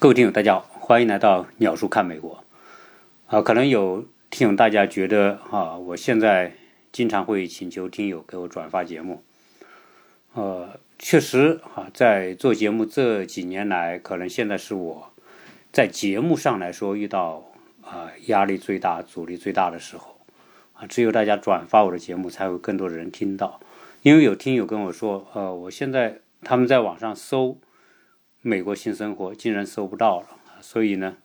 各位听友，大家好，欢迎来到鸟叔看美国。啊，可能有听友大家觉得啊，我现在经常会请求听友给我转发节目。呃，确实啊，在做节目这几年来，可能现在是我在节目上来说遇到啊压力最大、阻力最大的时候。啊，只有大家转发我的节目，才会更多的人听到。因为有听友跟我说，呃，我现在他们在网上搜。美国新生活竟然搜不到了，所以呢，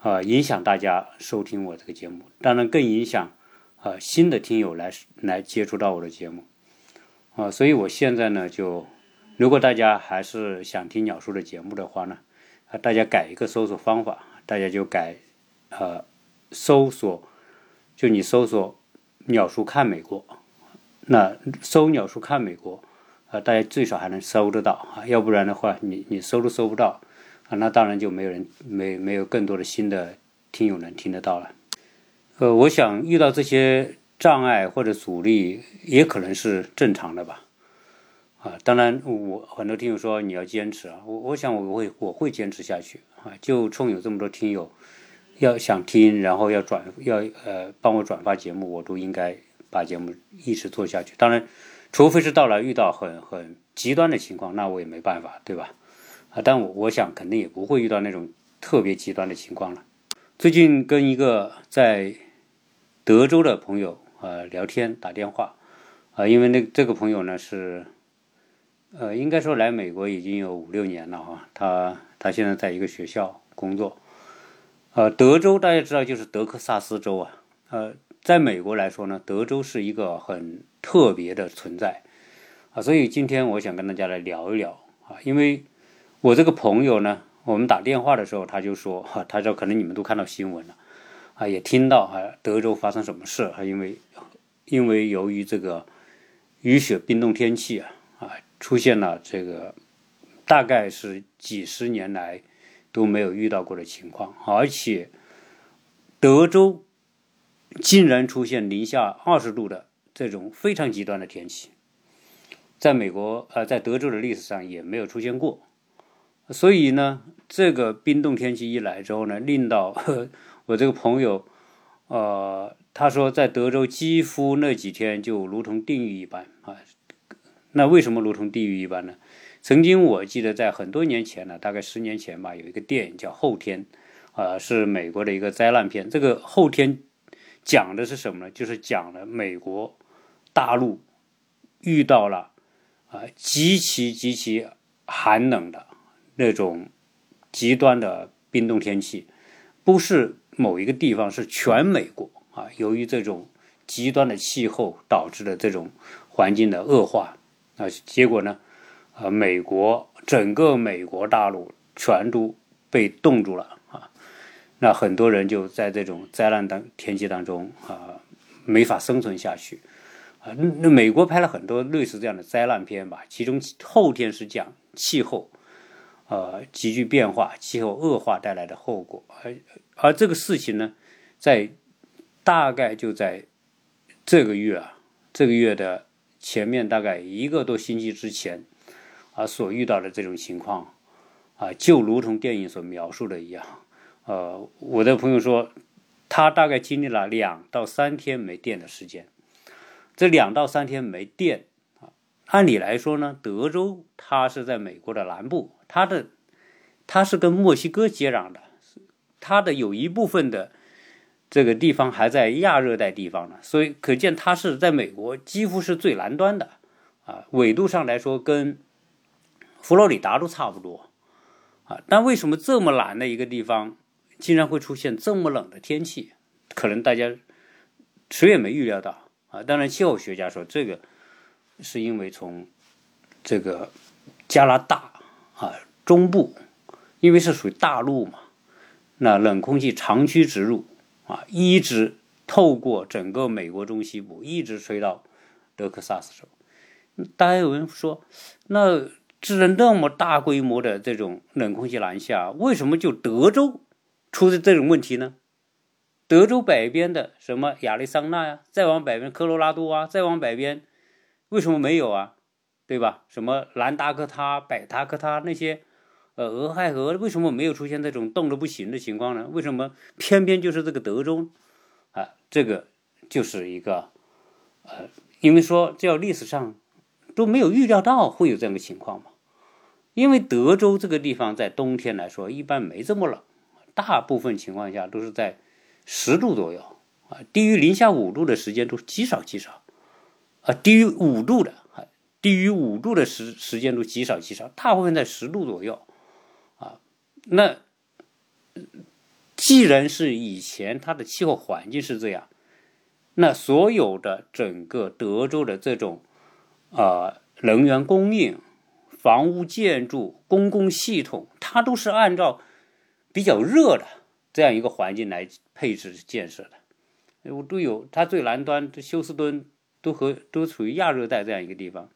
啊，影响大家收听我这个节目，当然更影响啊新的听友来来接触到我的节目，啊，所以我现在呢就，如果大家还是想听鸟叔的节目的话呢，啊，大家改一个搜索方法，大家就改，呃，搜索，就你搜索鸟叔看美国，那搜鸟叔看美国。啊，大家最少还能搜得到啊，要不然的话，你你搜都搜不到啊，那当然就没有人没没有更多的新的听友能听得到了。呃，我想遇到这些障碍或者阻力，也可能是正常的吧。啊，当然我很多听友说你要坚持啊，我我想我会我会坚持下去啊，就冲有这么多听友要想听，然后要转要呃帮我转发节目，我都应该把节目一直做下去。当然。除非是到了遇到很很极端的情况，那我也没办法，对吧？啊，但我我想肯定也不会遇到那种特别极端的情况了。最近跟一个在德州的朋友呃聊天打电话，啊，因为那这个朋友呢是呃应该说来美国已经有五六年了哈，他他现在在一个学校工作，呃，德州大家知道就是德克萨斯州啊，呃，在美国来说呢，德州是一个很。特别的存在啊，所以今天我想跟大家来聊一聊啊，因为我这个朋友呢，我们打电话的时候他就说哈，他说可能你们都看到新闻了啊，也听到啊，德州发生什么事啊，因为因为由于这个雨雪冰冻天气啊啊，出现了这个大概是几十年来都没有遇到过的情况，而且德州竟然出现零下二十度的。这种非常极端的天气，在美国呃，在德州的历史上也没有出现过，所以呢，这个冰冻天气一来之后呢，令到我这个朋友，呃，他说在德州几乎那几天就如同地狱一般啊。那为什么如同地狱一般呢？曾经我记得在很多年前呢，大概十年前吧，有一个电影叫《后天》，啊，是美国的一个灾难片。这个《后天》讲的是什么呢？就是讲了美国。大陆遇到了啊极其极其寒冷的那种极端的冰冻天气，不是某一个地方，是全美国啊。由于这种极端的气候导致的这种环境的恶化啊，结果呢，啊，美国整个美国大陆全都被冻住了。那很多人就在这种灾难当天气当中啊，没法生存下去。啊，那美国拍了很多类似这样的灾难片吧，其中后天是讲气候，呃，急剧变化、气候恶化带来的后果，而而这个事情呢，在大概就在这个月啊，这个月的前面大概一个多星期之前，啊，所遇到的这种情况，啊，就如同电影所描述的一样，呃，我的朋友说，他大概经历了两到三天没电的时间。这两到三天没电啊，按理来说呢，德州它是在美国的南部，它的它是跟墨西哥接壤的，它的有一部分的这个地方还在亚热带地方呢，所以可见它是在美国几乎是最南端的啊，纬度上来说跟佛罗里达都差不多啊，但为什么这么南的一个地方竟然会出现这么冷的天气？可能大家谁也没预料到。啊，当然，气候学家说这个是因为从这个加拿大啊中部，因为是属于大陆嘛，那冷空气长驱直入啊，一直透过整个美国中西部，一直吹到德克萨斯州。大家有人说，那这然那么大规模的这种冷空气南下，为什么就德州出的这种问题呢？德州北边的什么亚利桑那呀，再往北边科罗拉多啊，再往北边，为什么没有啊？对吧？什么南达科他、北达科他那些呃，俄亥俄为什么没有出现这种冻得不行的情况呢？为什么偏偏就是这个德州啊？这个就是一个呃，因为说这历史上都没有预料到会有这样的情况嘛。因为德州这个地方在冬天来说一般没这么冷，大部分情况下都是在十度左右啊，低于零下五度的时间都极少极少啊，低于五度的，低于五度的时时间都极少极少，大部分在十度左右啊。那既然是以前它的气候环境是这样，那所有的整个德州的这种啊能源供应、房屋建筑、公共系统，它都是按照比较热的这样一个环境来配置建设的。我都有，它最南端的休斯敦都和都处于亚热带这样一个地方，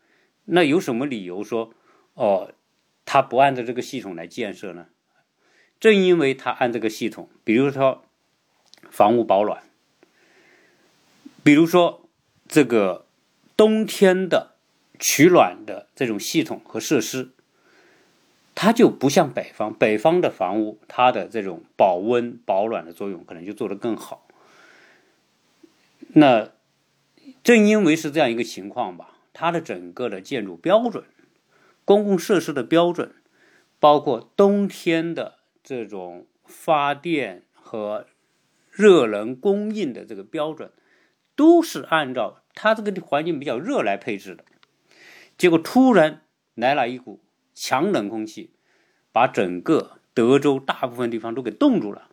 那有什么理由说哦，它不按照这个系统来建设呢？正因为它按这个系统，比如说房屋保暖，比如说这个冬天的取暖的这种系统和设施，它就不像北方，北方的房屋它的这种保温保暖的作用可能就做得更好。那正因为是这样一个情况吧，它的整个的建筑标准、公共设施的标准，包括冬天的。这种发电和热能供应的这个标准，都是按照它这个环境比较热来配置的。结果突然来了一股强冷空气，把整个德州大部分地方都给冻住了。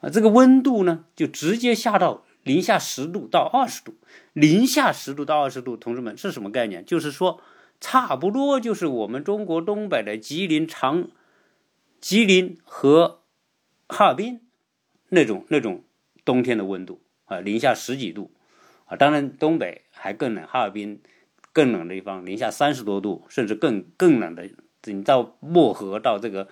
啊，这个温度呢，就直接下到零下十度到二十度。零下十度到二十度，同志们是什么概念？就是说，差不多就是我们中国东北的吉林长。吉林和哈尔滨那种那种冬天的温度啊，零下十几度啊，当然东北还更冷，哈尔滨更冷的地方，零下三十多度，甚至更更冷的，你到漠河到这个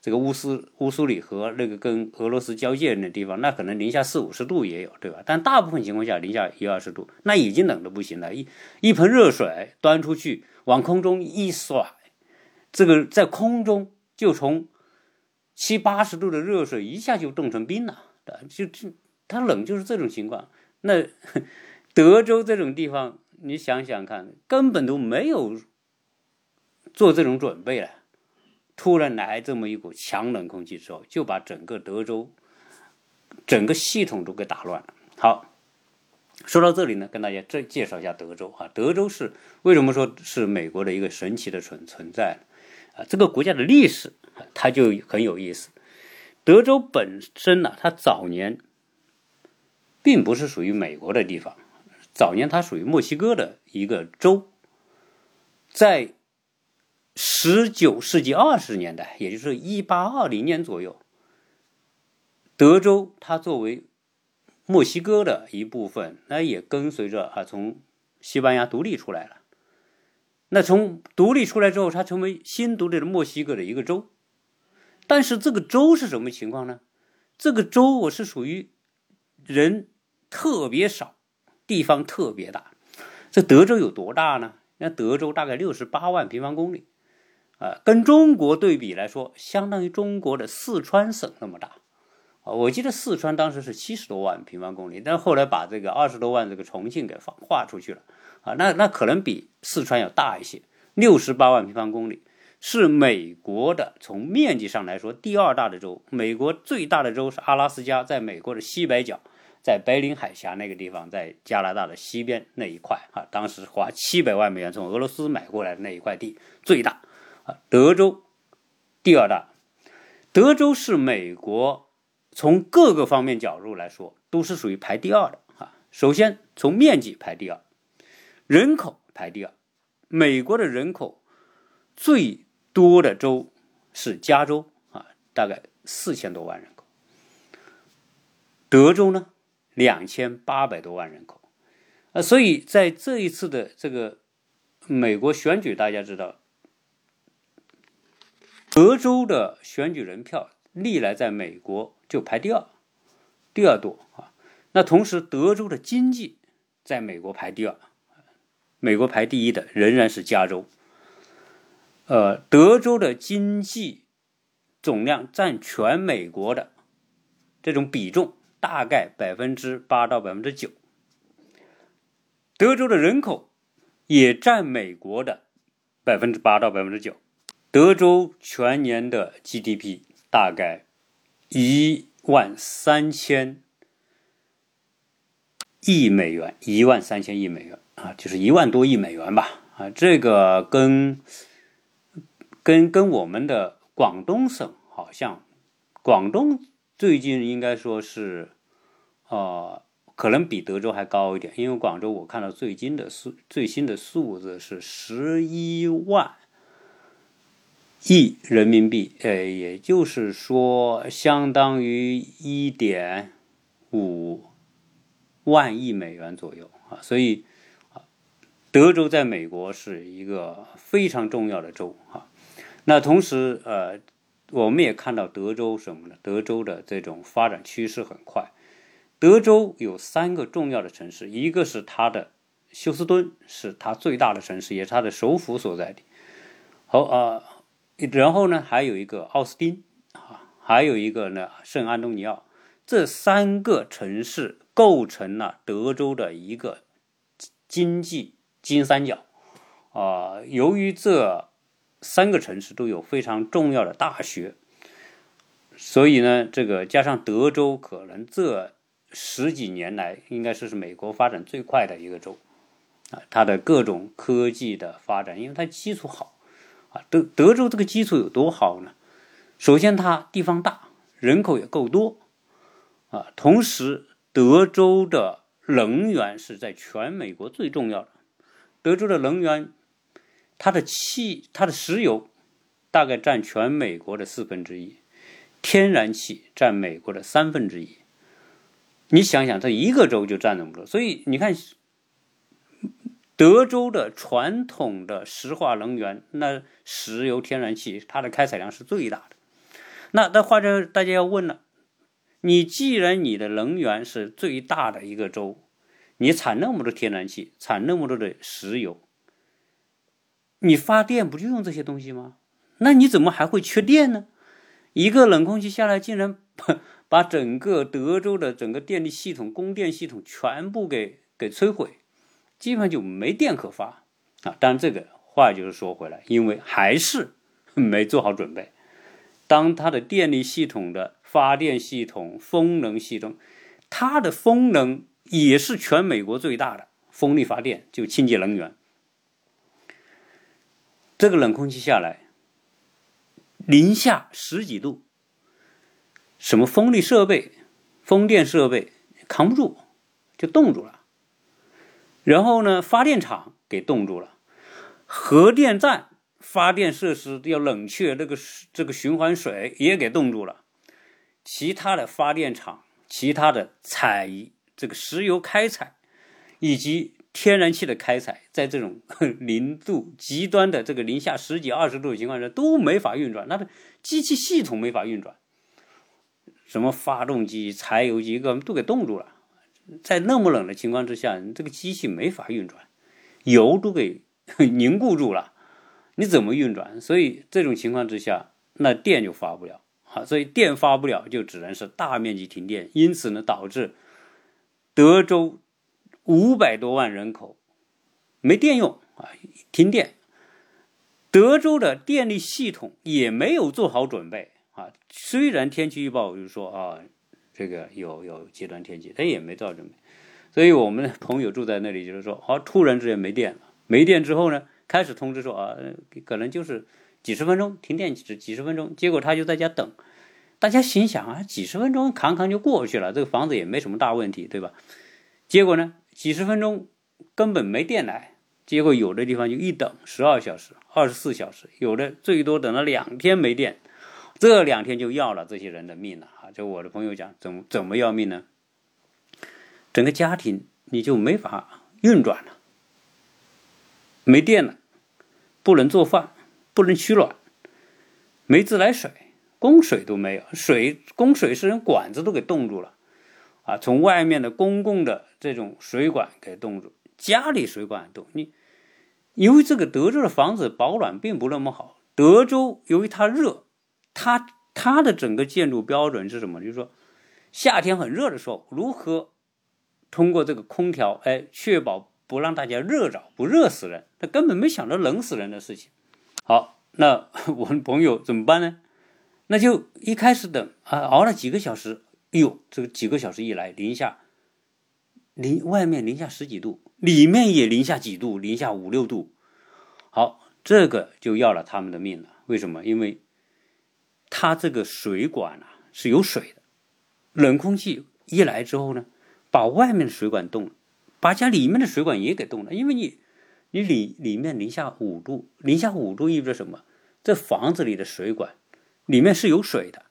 这个乌苏乌苏里河那个跟俄罗斯交界的地方，那可能零下四五十度也有，对吧？但大部分情况下零下一二十度，那已经冷的不行了，一一盆热水端出去往空中一甩，这个在空中就从七八十度的热水一下就冻成冰了，就就它冷就是这种情况。那 德州这种地方，你想想看，根本都没有做这种准备了，突然来这么一股强冷空气之后，就把整个德州整个系统都给打乱了。好，说到这里呢，跟大家再介绍一下德州啊。德州是为什么说是美国的一个神奇的存存在啊？这个国家的历史。它就很有意思。德州本身呢，它早年并不是属于美国的地方，早年它属于墨西哥的一个州。在十九世纪二十年代，也就是一八二零年左右，德州它作为墨西哥的一部分，那也跟随着啊从西班牙独立出来了。那从独立出来之后，它成为新独立的墨西哥的一个州。但是这个州是什么情况呢？这个州我是属于人特别少，地方特别大。这德州有多大呢？那德州大概六十八万平方公里，啊，跟中国对比来说，相当于中国的四川省那么大。啊，我记得四川当时是七十多万平方公里，但后来把这个二十多万这个重庆给划划出去了。啊，那那可能比四川要大一些，六十八万平方公里。是美国的，从面积上来说，第二大的州。美国最大的州是阿拉斯加，在美国的西北角，在白令海峡那个地方，在加拿大的西边那一块啊。当时花七百万美元从俄罗斯买过来的那一块地最大啊。德州第二大，德州是美国从各个方面角度来说都是属于排第二的啊。首先从面积排第二，人口排第二，美国的人口最。多的州是加州啊，大概四千多万人口。德州呢，两千八百多万人口，啊，所以在这一次的这个美国选举，大家知道，德州的选举人票历来在美国就排第二，第二多啊。那同时，德州的经济在美国排第二，美国排第一的仍然是加州。呃，德州的经济总量占全美国的这种比重大概百分之八到百分之九。德州的人口也占美国的百分之八到百分之九。德州全年的 GDP 大概一万三千亿美元，一万三千亿美元啊，就是一万多亿美元吧啊，这个跟跟跟我们的广东省好像，广东最近应该说是，呃，可能比德州还高一点，因为广州我看到最近的数最新的数字是十一万。亿人民币，呃，也就是说，相当于一点五万亿美元左右啊。所以，啊，德州在美国是一个非常重要的州啊。那同时，呃，我们也看到德州什么呢？德州的这种发展趋势很快。德州有三个重要的城市，一个是它的休斯敦，是它最大的城市，也是它的首府所在地。好啊。然后呢，还有一个奥斯汀啊，还有一个呢圣安东尼奥，这三个城市构成了德州的一个经济金三角啊。由于这三个城市都有非常重要的大学，所以呢，这个加上德州可能这十几年来应该说是美国发展最快的一个州啊，它的各种科技的发展，因为它基础好。德德州这个基础有多好呢？首先，它地方大，人口也够多，啊，同时德州的能源是在全美国最重要的。德州的能源，它的气，它的石油大概占全美国的四分之一，天然气占美国的三分之一。你想想，这一个州就占那么多，所以你看。德州的传统的石化能源，那石油、天然气，它的开采量是最大的。那那或者大家要问了，你既然你的能源是最大的一个州，你产那么多天然气，产那么多的石油，你发电不就用这些东西吗？那你怎么还会缺电呢？一个冷空气下来，竟然把把整个德州的整个电力系统、供电系统全部给给摧毁。基本上就没电可发啊！当然，这个话就是说回来，因为还是 没做好准备。当它的电力系统的发电系统、风能系统，它的风能也是全美国最大的风力发电，就清洁能源。这个冷空气下来，零下十几度，什么风力设备、风电设备扛不住，就冻住了。然后呢，发电厂给冻住了，核电站发电设施要冷却，这个这个循环水也给冻住了。其他的发电厂、其他的采这个石油开采以及天然气的开采，在这种 零度极端的这个零下十几二十度的情况下都没法运转，那机器系统没法运转，什么发动机、柴油机各都给冻住了。在那么冷的情况之下，你这个机器没法运转，油都给 凝固住了，你怎么运转？所以这种情况之下，那电就发不了啊。所以电发不了，就只能是大面积停电。因此呢，导致德州五百多万人口没电用啊，停电。德州的电力系统也没有做好准备啊。虽然天气预报就说啊。这个有有极端天气，他也没造成，所以我们的朋友住在那里，就是说，哦，突然之间没电了，没电之后呢，开始通知说啊，可能就是几十分钟停电几几十分钟，结果他就在家等，大家心想啊，几十分钟扛扛就过去了，这个房子也没什么大问题，对吧？结果呢，几十分钟根本没电来，结果有的地方就一等十二小时、二十四小时，有的最多等了两天没电。这两天就要了这些人的命了啊！就我的朋友讲，怎么怎么要命呢？整个家庭你就没法运转了，没电了，不能做饭，不能取暖，没自来水，供水都没有，水供水是连管子都给冻住了啊！从外面的公共的这种水管给冻住，家里水管冻。你因为这个德州的房子保暖并不那么好，德州由于它热。它它的整个建筑标准是什么？就是说，夏天很热的时候，如何通过这个空调，哎，确保不让大家热着，不热死人。他根本没想到冷死人的事情。好，那我们朋友怎么办呢？那就一开始等啊，熬了几个小时，哎呦，这个几个小时一来，零下零外面零下十几度，里面也零下几度，零下五六度。好，这个就要了他们的命了。为什么？因为它这个水管啊是有水的，冷空气一来之后呢，把外面的水管冻了，把家里面的水管也给冻了。因为你，你里里面零下五度，零下五度意味着什么？这房子里的水管里面是有水的，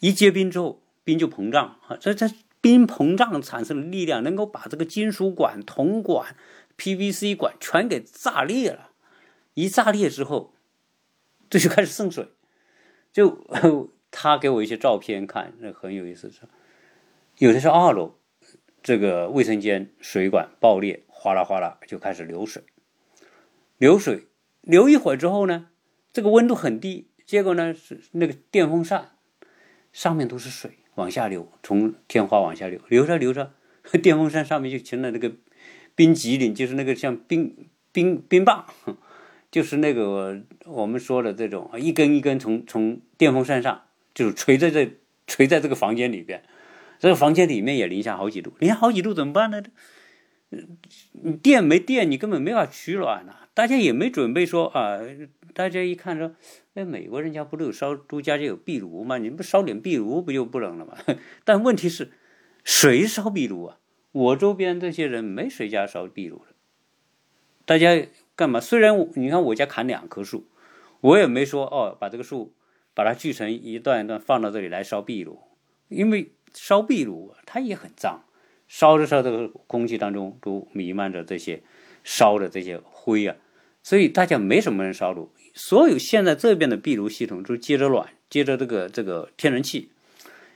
一结冰之后，冰就膨胀啊，这这冰膨胀产生的力量能够把这个金属管、铜管、PVC 管全给炸裂了，一炸裂之后，这就开始渗水。就 他给我一些照片看，那很有意思。是，有的是二楼，这个卫生间水管爆裂，哗啦哗啦就开始流水。流水流一会儿之后呢，这个温度很低，结果呢是那个电风扇上面都是水往下流，从天花往下流，流着流着，电风扇上面就成了那个冰激凌，就是那个像冰冰冰棒。就是那个我们说的这种一根一根从从电风扇上就是垂在这垂在这个房间里边，这个房间里面也零下好几度，零下好几度怎么办呢？你电没电，你根本没法取暖呐。大家也没准备说啊，大家一看说，哎，美国人家不都有烧都家家有壁炉吗？你不烧点壁炉不就不冷了吗？但问题是，谁烧壁炉啊？我周边这些人没谁家烧壁炉的，大家。干嘛？虽然你看我家砍两棵树，我也没说哦，把这个树把它锯成一段一段放到这里来烧壁炉，因为烧壁炉它也很脏，烧着烧着空气当中都弥漫着这些烧的这些灰啊，所以大家没什么人烧炉。所有现在这边的壁炉系统都接着暖，接着这个这个天然气，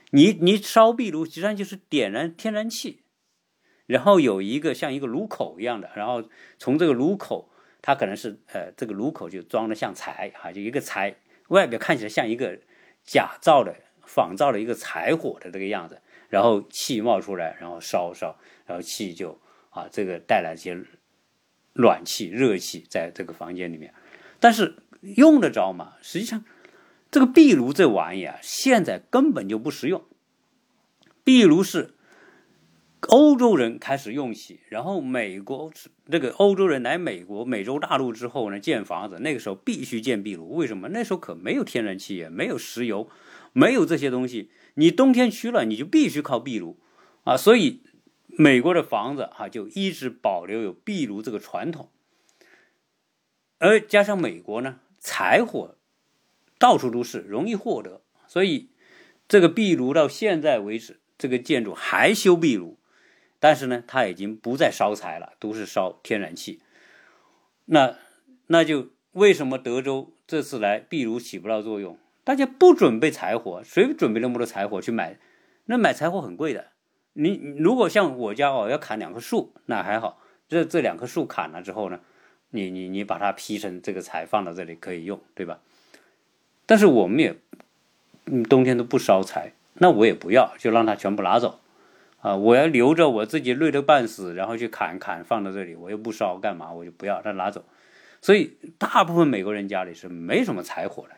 你你烧壁炉实际上就是点燃天然气，然后有一个像一个炉口一样的，然后从这个炉口。它可能是呃，这个炉口就装的像柴哈，就一个柴，外表看起来像一个假造的、仿造的一个柴火的这个样子，然后气冒出来，然后烧烧，然后气就啊，这个带来一些暖气、热气在这个房间里面。但是用得着吗？实际上，这个壁炉这玩意啊，现在根本就不实用。壁炉是。欧洲人开始用起，然后美国这个欧洲人来美国、美洲大陆之后呢，建房子那个时候必须建壁炉。为什么？那时候可没有天然气，也没有石油，没有这些东西。你冬天去了，你就必须靠壁炉啊。所以美国的房子哈就一直保留有壁炉这个传统。而加上美国呢，柴火到处都是，容易获得，所以这个壁炉到现在为止，这个建筑还修壁炉。但是呢，它已经不再烧柴了，都是烧天然气。那那就为什么德州这次来壁炉起不到作用？大家不准备柴火，谁准备那么多柴火去买？那买柴火很贵的。你如果像我家哦，要砍两棵树，那还好。这这两棵树砍了之后呢，你你你把它劈成这个柴放到这里可以用，对吧？但是我们也，嗯，冬天都不烧柴，那我也不要，就让它全部拿走。啊！我要留着我自己累得半死，然后去砍砍放到这里，我又不烧干嘛？我就不要，他拿走。所以大部分美国人家里是没什么柴火的。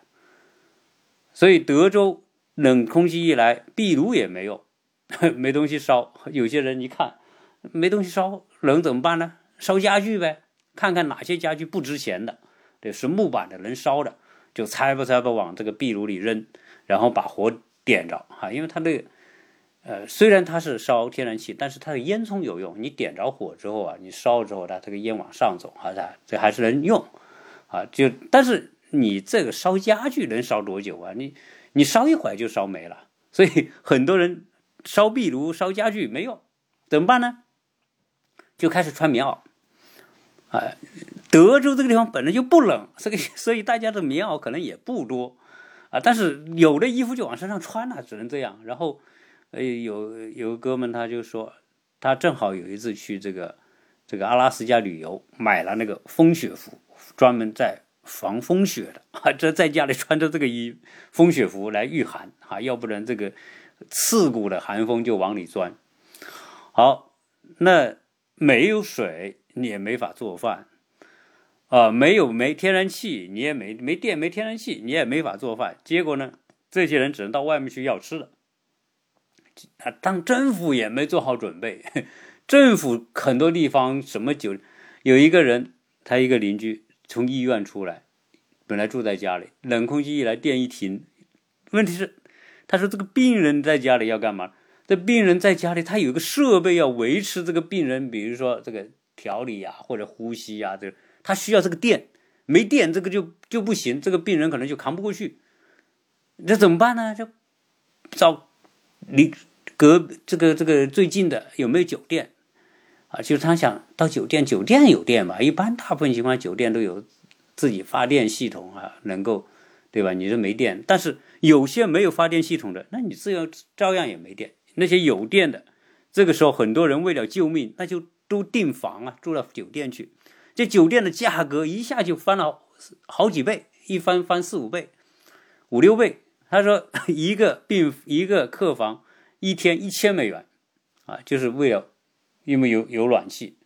所以德州冷空气一来，壁炉也没用，没东西烧。有些人一看没东西烧，冷怎么办呢？烧家具呗，看看哪些家具不值钱的，对，是木板的能烧的，就拆吧拆吧往这个壁炉里扔，然后把火点着哈，因为它这个。呃，虽然它是烧天然气，但是它的烟囱有用。你点着火之后啊，你烧了之后，它这个烟往上走，啊，这还是能用，啊，就但是你这个烧家具能烧多久啊？你你烧一会儿就烧没了。所以 很多人烧壁炉、烧家具没用，怎么办呢？就开始穿棉袄。啊，德州这个地方本来就不冷，这个所以大家的棉袄可能也不多，啊，但是有的衣服就往身上穿了，只能这样，然后。哎，有有个哥们，他就说，他正好有一次去这个这个阿拉斯加旅游，买了那个风雪服，专门在防风雪的 啊，这在家里穿着这个衣风雪服来御寒啊，要不然这个刺骨的寒风就往里钻。好，那没有水你也没法做饭啊，没有没天然气你也没没电没天然气你也没法做饭。结果呢，这些人只能到外面去要吃的。啊，当政府也没做好准备，政府很多地方什么酒，有一个人他一个邻居从医院出来，本来住在家里，冷空气一来电一停，问题是他说这个病人在家里要干嘛？这病人在家里他有一个设备要维持这个病人，比如说这个调理呀或者呼吸呀，这他需要这个电，没电这个就就不行，这个病人可能就扛不过去，这怎么办呢？就找你。隔这个这个最近的有没有酒店啊？就是他想到酒店，酒店有电嘛？一般大部分情况酒店都有自己发电系统啊，能够对吧？你说没电，但是有些没有发电系统的，那你自然照样也没电。那些有电的，这个时候很多人为了救命，那就都订房啊，住到酒店去。这酒店的价格一下就翻了好几倍，一翻翻四五倍、五六倍。他说 一个病一个客房。一天一千美元，啊，就是为了，因为有有暖气，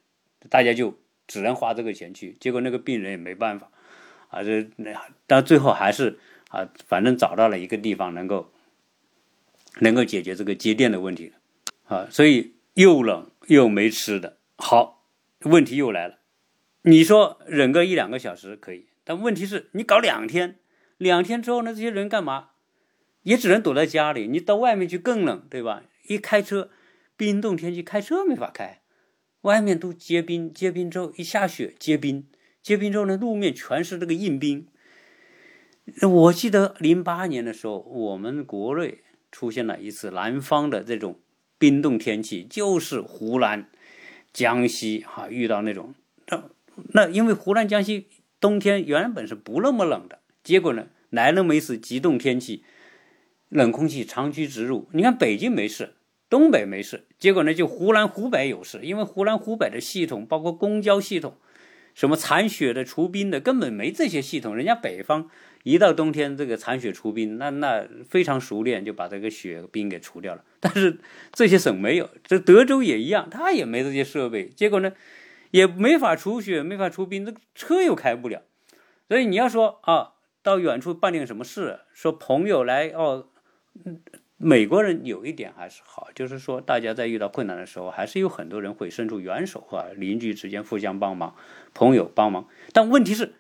大家就只能花这个钱去。结果那个病人也没办法，啊，这那但最后还是啊，反正找到了一个地方能够能够解决这个接电的问题，啊，所以又冷又没吃的，好，问题又来了。你说忍个一两个小时可以，但问题是你搞两天，两天之后呢，这些人干嘛？也只能躲在家里，你到外面去更冷，对吧？一开车，冰冻天气开车没法开，外面都结冰，结冰之后一下雪结冰，结冰之后呢，路面全是这个硬冰。我记得零八年的时候，我们国内出现了一次南方的这种冰冻天气，就是湖南、江西哈遇到那种，那那因为湖南、江西冬天原本是不那么冷的，结果呢来那么一次极冻天气。冷空气长驱直入，你看北京没事，东北没事，结果呢就湖南、湖北有事，因为湖南、湖北的系统，包括公交系统，什么铲雪的、除冰的，根本没这些系统。人家北方一到冬天，这个铲雪除冰，那那非常熟练，就把这个雪冰给除掉了。但是这些省没有，这德州也一样，他也没这些设备，结果呢也没法除雪，没法除冰，这车又开不了。所以你要说啊，到远处办点什么事，说朋友来哦。美国人有一点还是好，就是说大家在遇到困难的时候，还是有很多人会伸出援手啊，邻居之间互相帮忙，朋友帮忙。但问题是，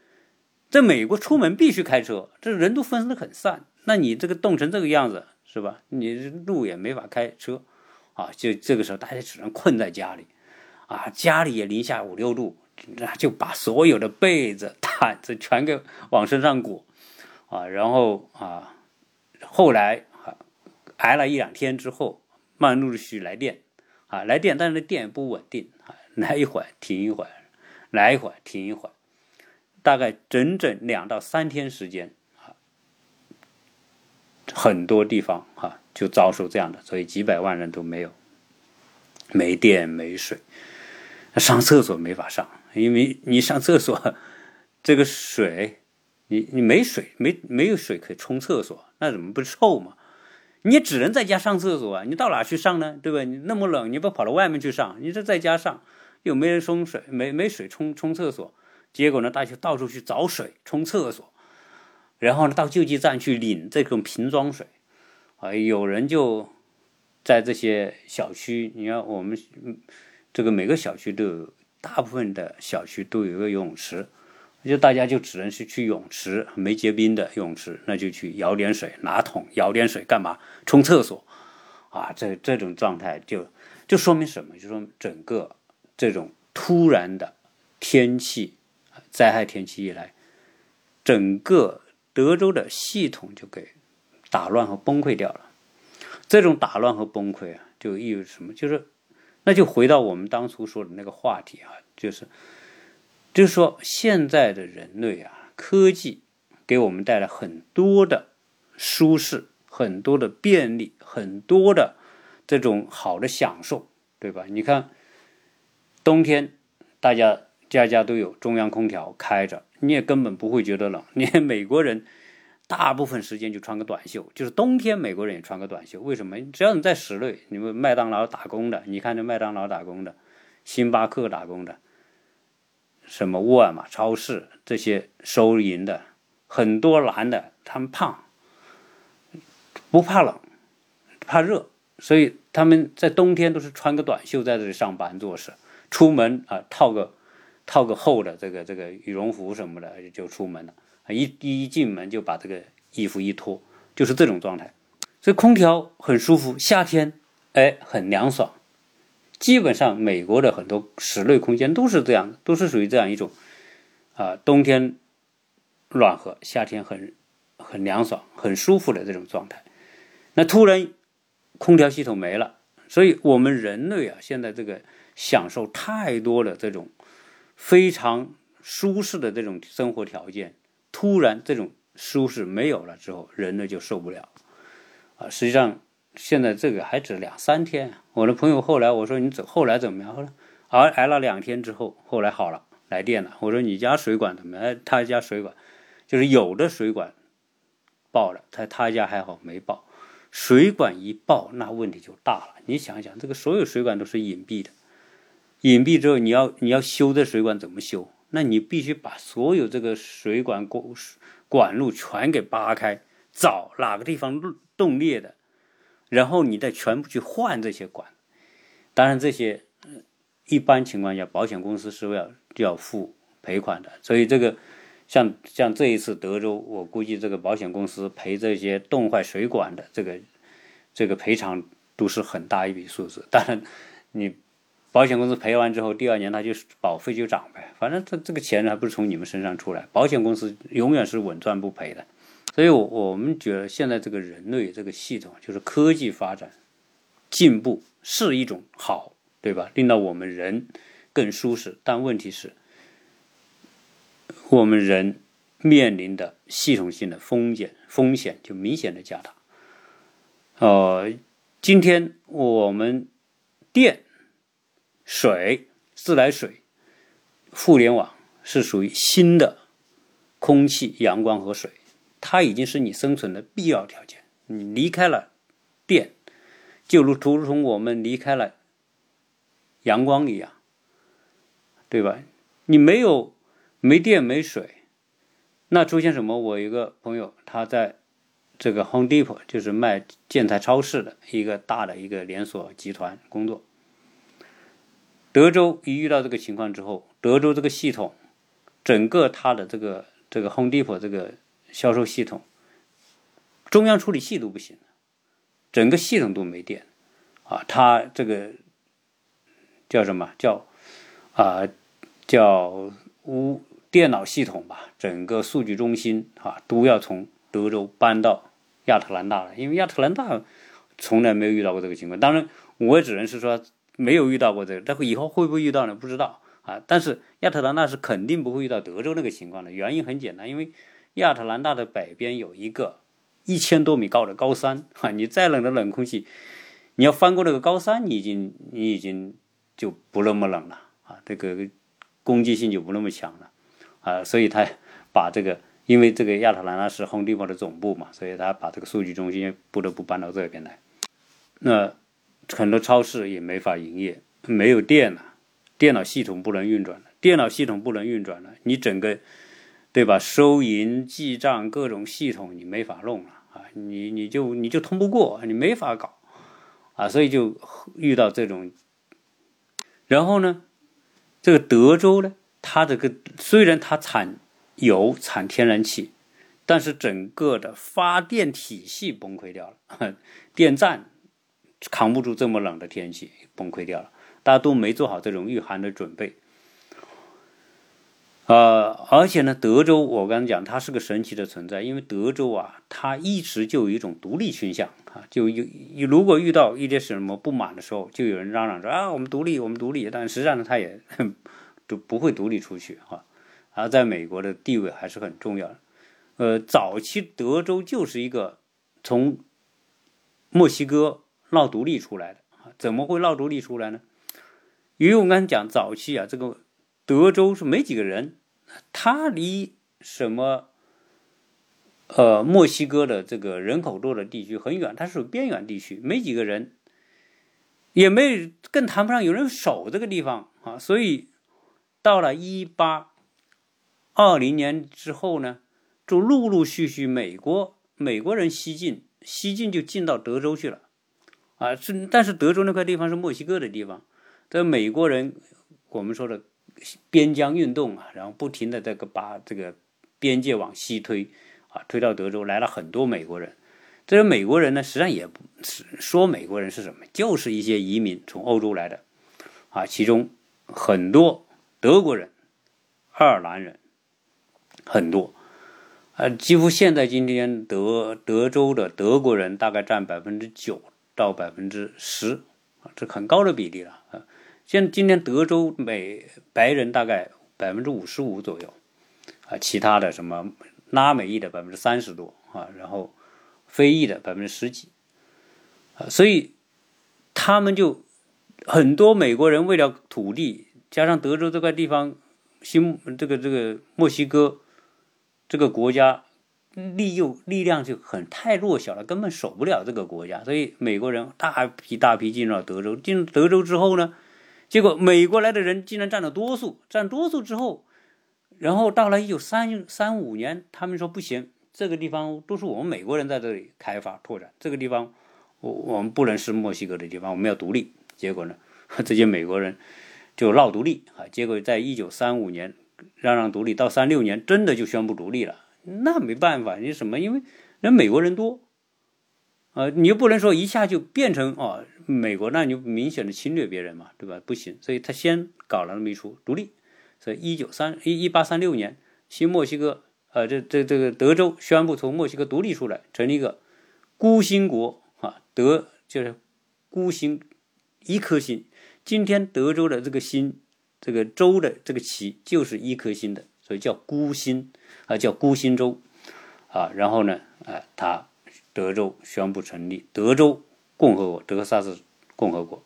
在美国出门必须开车，这人都分得很散。那你这个冻成这个样子，是吧？你路也没法开车啊，就这个时候大家只能困在家里啊，家里也零下五六度，那 就把所有的被子、毯子全给往身上裹啊，然后啊，后来。挨了一两天之后，慢陆续续来电，啊，来电，但是那电不稳定啊，来一会儿停一会儿，来一会儿停一会儿，大概整整两到三天时间啊，很多地方哈就遭受这样的，所以几百万人都没有，没电没水，上厕所没法上，因为你上厕所 这个水，你你没水没没有水可以冲厕所，那怎么不臭嘛？你只能在家上厕所啊！你到哪去上呢？对吧？你那么冷，你不跑到外面去上？你这在家上，又没人冲水，没没水冲冲厕所，结果呢，大家到处去找水冲厕所，然后呢，到救济站去领这种瓶装水，啊，有人就在这些小区，你看我们这个每个小区都有，大部分的小区都有一个游泳池。就大家就只能是去泳池，没结冰的泳池，那就去舀点水，拿桶舀点水干嘛？冲厕所，啊，这这种状态就就说明什么？就说整个这种突然的天气灾害天气一来，整个德州的系统就给打乱和崩溃掉了。这种打乱和崩溃啊，就意味着什么？就是那就回到我们当初说的那个话题啊，就是。就是说，现在的人类啊，科技给我们带来很多的舒适，很多的便利，很多的这种好的享受，对吧？你看，冬天大家家家都有中央空调开着，你也根本不会觉得冷。你看美国人大部分时间就穿个短袖，就是冬天美国人也穿个短袖。为什么？只要你在室内，你们麦当劳打工的，你看这麦当劳打工的，星巴克打工的，什么沃尔玛超市这些收银的，很多男的他们胖，不怕冷，怕热，所以他们在冬天都是穿个短袖在这里上班做事。出门啊，套个套个厚的这个这个羽绒服什么的就出门了。一一进门就把这个衣服一脱，就是这种状态。所以空调很舒服，夏天哎很凉爽。基本上美国的很多室内空间都是这样，都是属于这样一种啊，冬天暖和，夏天很很凉爽、很舒服的这种状态。那突然空调系统没了，所以我们人类啊，现在这个。享受太多的这种非常舒适的这种生活条件，突然这种舒适没有了之后，人呢就受不了啊！实际上现在这个还只两三天。我的朋友后来我说你怎后来怎么样？后来挨挨了两天之后，后来好了，来电了。我说你家水管怎么样？他家水管就是有的水管爆了，他他家还好没爆。水管一爆，那问题就大了。你想想，这个所有水管都是隐蔽的。隐蔽之后，你要你要修这水管怎么修？那你必须把所有这个水管管管路全给扒开，找哪个地方冻裂的，然后你再全部去换这些管。当然，这些一般情况下保险公司是要要付赔款的。所以这个像像这一次德州，我估计这个保险公司赔这些冻坏水管的这个这个赔偿都是很大一笔数字。当然，你。保险公司赔完之后，第二年他就保费就涨呗，反正这这个钱还不是从你们身上出来，保险公司永远是稳赚不赔的。所以，我我们觉得现在这个人类这个系统，就是科技发展进步是一种好，对吧？令到我们人更舒适。但问题是，我们人面临的系统性的风险风险就明显的加大。呃，今天我们电。水、自来水、互联网是属于新的空气、阳光和水，它已经是你生存的必要条件。你离开了电，就如如同我们离开了阳光一样，对吧？你没有没电没水，那出现什么？我一个朋友，他在这个 Home Depot，就是卖建材超市的一个大的一个连锁集团工作。德州一遇到这个情况之后，德州这个系统，整个它的这个这个 Home Depot 这个销售系统，中央处理器都不行整个系统都没电，啊，它这个叫什么叫啊叫无电脑系统吧？整个数据中心啊都要从德州搬到亚特兰大了，因为亚特兰大从来没有遇到过这个情况。当然，我也只能是说。没有遇到过这个，但会以后会不会遇到呢？不知道啊。但是亚特兰大是肯定不会遇到德州那个情况的。原因很简单，因为亚特兰大的北边有一个一千多米高的高山啊。你再冷的冷空气，你要翻过那个高山，你已经你已经就不那么冷了啊。这个攻击性就不那么强了啊。所以他把这个，因为这个亚特兰大是 Home Depot 的总部嘛，所以他把这个数据中心不得不搬到这边来。那。很多超市也没法营业，没有电了，电脑系统不能运转了，电脑系统不能运转了，你整个，对吧？收银、记账各种系统你没法弄了啊，你你就你就通不过，你没法搞啊，所以就遇到这种。然后呢，这个德州呢，它这个虽然它产油、产天然气，但是整个的发电体系崩溃掉了，电站。扛不住这么冷的天气，崩溃掉了。大家都没做好这种御寒的准备。呃，而且呢，德州我刚才讲，它是个神奇的存在，因为德州啊，它一直就有一种独立倾向啊，就有如果遇到一些什么不满的时候，就有人嚷嚷着啊，我们独立，我们独立。但实际上呢，它也都不会独立出去哈。而在美国的地位还是很重要的。呃，早期德州就是一个从墨西哥。闹独立出来的啊？怎么会闹独立出来呢？因为我刚才讲早期啊，这个德州是没几个人，它离什么呃墨西哥的这个人口多的地区很远，它是边远地区，没几个人，也没更谈不上有人守这个地方啊。所以到了一八二零年之后呢，就陆陆续续美国美国人西进，西进就进到德州去了啊。是但是德州那块地方是墨西哥的地方，这美国人我们说的。边疆运动啊，然后不停的这个把这个边界往西推啊，推到德州来了很多美国人。这些美国人呢，实际上也不是说美国人是什么，就是一些移民从欧洲来的啊，其中很多德国人、爱尔兰人很多，呃，几乎现在今天德德州的德国人大概占百分之九到百分之十啊，这很高的比例了啊。现今天德州美白人大概百分之五十五左右，啊，其他的什么拉美裔的百分之三十多啊，然后非裔的百分之十几，啊，所以他们就很多美国人为了土地，加上德州这块地方，新这个这个墨西哥这个国家力诱力量就很太弱小了，根本守不了这个国家，所以美国人大批大批进入了德州，进入德州之后呢？结果美国来的人竟然占了多数，占多数之后，然后到了一九三三五年，他们说不行，这个地方都是我们美国人在这里开发拓展，这个地方我我们不能是墨西哥的地方，我们要独立。结果呢，这些美国人就闹独立啊。结果在一九三五年让让独立，到三六年真的就宣布独立了。那没办法，你什么？因为人美国人多，啊，你又不能说一下就变成哦。美国那你就明显的侵略别人嘛，对吧？不行，所以他先搞了那么一出独立。所以一九三一一八三六年，新墨西哥，呃，这这这个德州宣布从墨西哥独立出来，成立一个孤星国啊，德就是孤星，一颗星。今天德州的这个星，这个州的这个旗就是一颗星的，所以叫孤星啊，叫孤星州啊。然后呢，哎，他德州宣布成立德州。共和国，德克萨斯共和国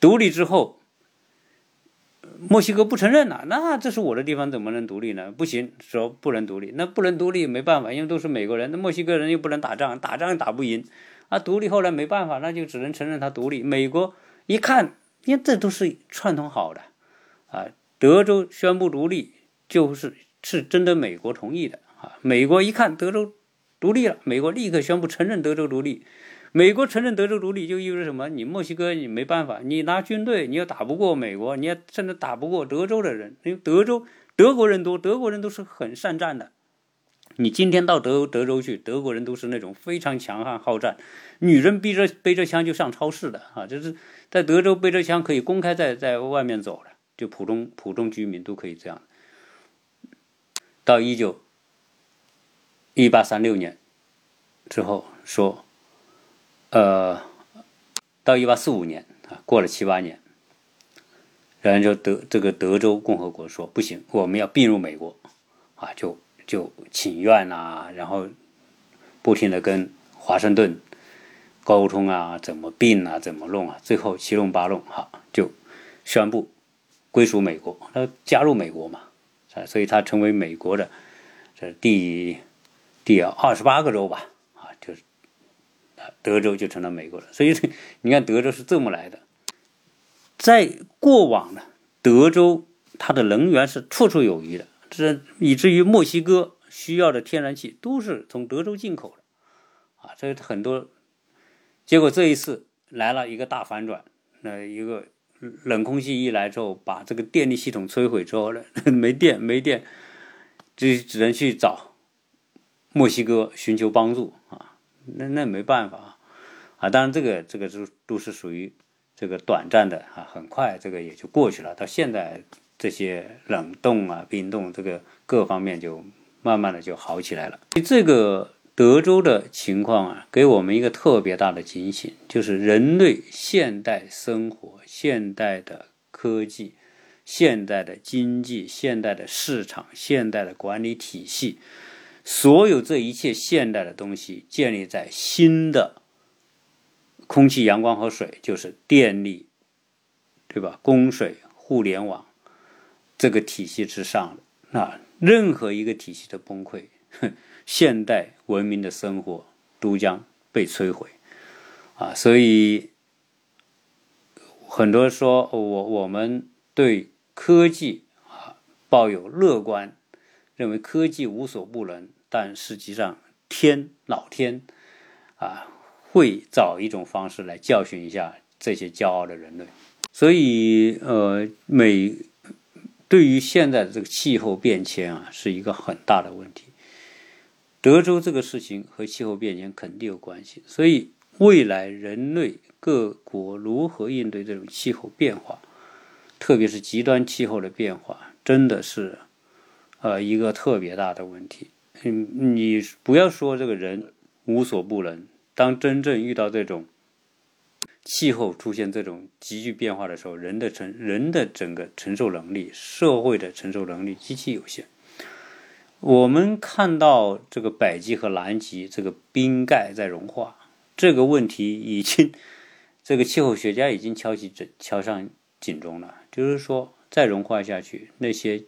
独立之后，墨西哥不承认了。那这是我的地方，怎么能独立呢？不行，说不能独立。那不能独立，没办法，因为都是美国人。那墨西哥人又不能打仗，打仗又打不赢。啊，独立后来没办法，那就只能承认他独立。美国一看，因为这都是串通好的啊。德州宣布独立，就是是征得美国同意的啊。美国一看德州独立了，美国立刻宣布承认德州独立。美国承认德州独立就意味着什么？你墨西哥你没办法，你拿军队你又打不过美国，你也甚至打不过德州的人，因为德州德国人多，德国人都是很善战的。你今天到德德州去，德国人都是那种非常强悍好战，女人背着背着枪就上超市的啊，就是在德州背着枪可以公开在在外面走的，就普通普通居民都可以这样。到一九一八三六年之后说。呃，到一八四五年啊，过了七八年，然后就德这个德州共和国说不行，我们要并入美国，啊，就就请愿呐，然后不停的跟华盛顿沟通啊，怎么并啊，怎么弄啊，最后七弄八弄，哈，就宣布归属美国，他加入美国嘛，啊，所以他成为美国的这第第二十八个州吧。啊，就是德州就成了美国了，所以你看德州是这么来的。在过往呢，德州它的能源是绰绰有余的，这以至于墨西哥需要的天然气都是从德州进口的，啊，这很多。结果这一次来了一个大反转，那一个冷空气一来之后，把这个电力系统摧毁之后呢，没 电没电，就只能去找墨西哥寻求帮助啊。那那没办法啊，当然这个这个都都是属于这个短暂的啊，很快这个也就过去了。到现在这些冷冻啊、冰冻这个各方面就慢慢的就好起来了。这个德州的情况啊，给我们一个特别大的警醒，就是人类现代生活、现代的科技、现代的经济、现代的市场、现代的管理体系。所有这一切现代的东西建立在新的空气、阳光和水，就是电力，对吧？供水、互联网，这个体系之上的啊，任何一个体系的崩溃，现代文明的生活都将被摧毁啊！所以很多说我我们对科技啊抱有乐观，认为科技无所不能，但实际上天老天啊会找一种方式来教训一下这些骄傲的人类。所以，呃，美对于现在的这个气候变迁啊，是一个很大的问题。德州这个事情和气候变迁肯定有关系。所以，未来人类各国如何应对这种气候变化，特别是极端气候的变化，真的是呃一个特别大的问题。嗯，你不要说这个人无所不能，当真正遇到这种。气候出现这种急剧变化的时候，人的承人的整个承受能力、社会的承受能力极其有限。我们看到这个北极和南极这个冰盖在融化，这个问题已经，这个气候学家已经敲起警敲上警钟了。就是说，再融化下去，那些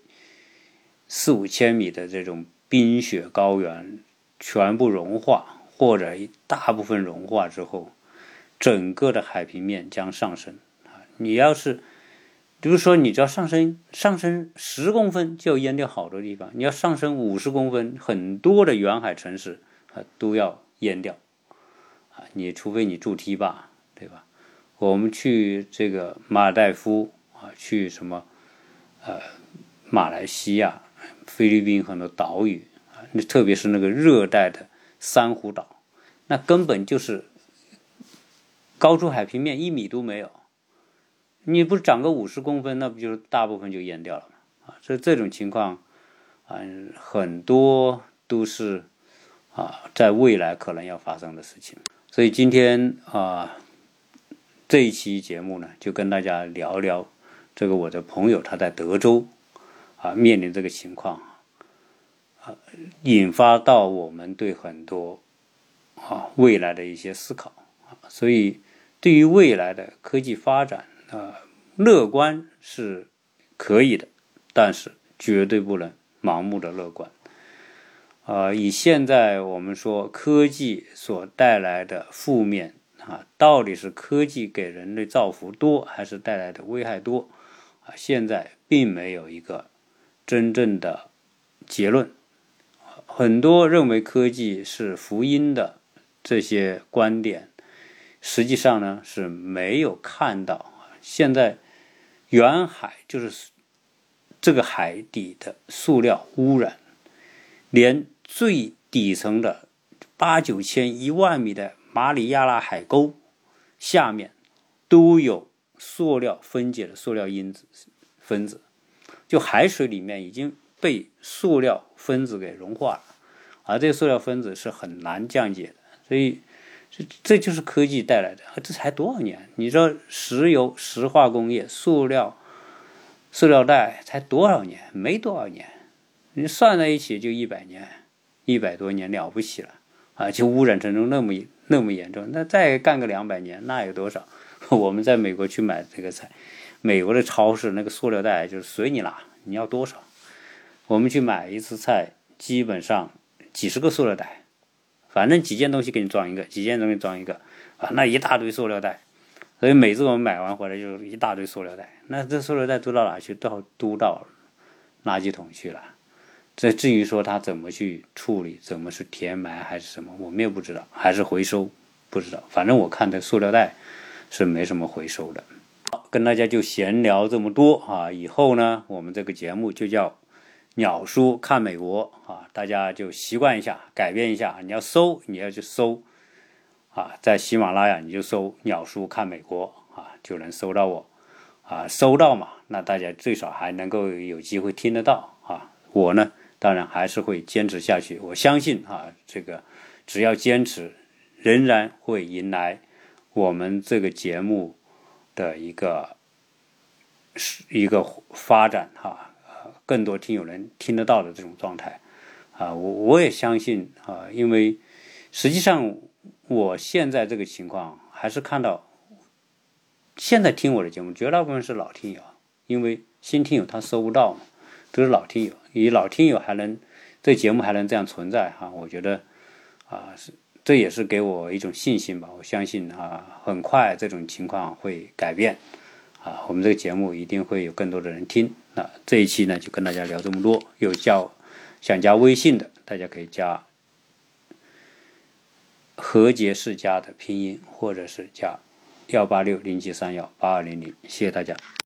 四五千米的这种冰雪高原全部融化，或者大部分融化之后。整个的海平面将上升啊！你要是，比如说，你只要上升上升十公分，就要淹掉好多地方；你要上升五十公分，很多的沿海城市啊都要淹掉啊！你除非你筑堤坝，对吧？我们去这个马尔代夫啊，去什么呃马来西亚、菲律宾很多岛屿啊，那特别是那个热带的珊瑚岛，那根本就是。高出海平面一米都没有，你不长个五十公分，那不就是大部分就淹掉了吗？啊，所以这种情况啊，很多都是啊，在未来可能要发生的事情。所以今天啊，这一期节目呢，就跟大家聊聊这个我的朋友他在德州啊面临这个情况啊，引发到我们对很多啊未来的一些思考啊，所以。对于未来的科技发展啊，乐观是可以的，但是绝对不能盲目的乐观。啊，以现在我们说科技所带来的负面啊，到底是科技给人类造福多，还是带来的危害多？啊，现在并没有一个真正的结论。很多认为科技是福音的这些观点。实际上呢是没有看到，现在远海就是这个海底的塑料污染，连最底层的八九千一万米的马里亚纳海沟下面都有塑料分解的塑料因子分子，就海水里面已经被塑料分子给融化了，而这个塑料分子是很难降解的，所以。这这就是科技带来的，这才多少年？你说石油、石化工业、塑料、塑料袋才多少年？没多少年，你算在一起就一百年，一百多年了不起了啊！就污染程度那么那么严重，那再干个两百年，那有多少？我们在美国去买这个菜，美国的超市那个塑料袋就是随你拿，你要多少？我们去买一次菜，基本上几十个塑料袋。反正几件东西给你装一个，几件东西装一个，啊，那一大堆塑料袋，所以每次我们买完回来就一大堆塑料袋。那这塑料袋都到哪去？到都到垃圾桶去了。这至于说它怎么去处理，怎么去填埋还是什么，我们也不知道，还是回收不知道。反正我看这塑料袋是没什么回收的。跟大家就闲聊这么多啊，以后呢，我们这个节目就叫。鸟叔看美国啊，大家就习惯一下，改变一下。你要搜，你要去搜啊，在喜马拉雅你就搜“鸟叔看美国”啊，就能搜到我啊。搜到嘛，那大家最少还能够有机会听得到啊。我呢，当然还是会坚持下去。我相信啊，这个只要坚持，仍然会迎来我们这个节目的一个是一个发展哈。更多听友能听得到的这种状态，啊，我我也相信啊，因为实际上我现在这个情况还是看到，现在听我的节目绝大部分是老听友，因为新听友他搜不到嘛，都是老听友，以老听友还能这节目还能这样存在哈，我觉得啊是这也是给我一种信心吧。我相信啊，很快这种情况会改变啊，我们这个节目一定会有更多的人听。那这一期呢就跟大家聊这么多，有叫想加微信的，大家可以加。何洁世家的拼音，或者是加幺八六零七三幺八二零零，谢谢大家。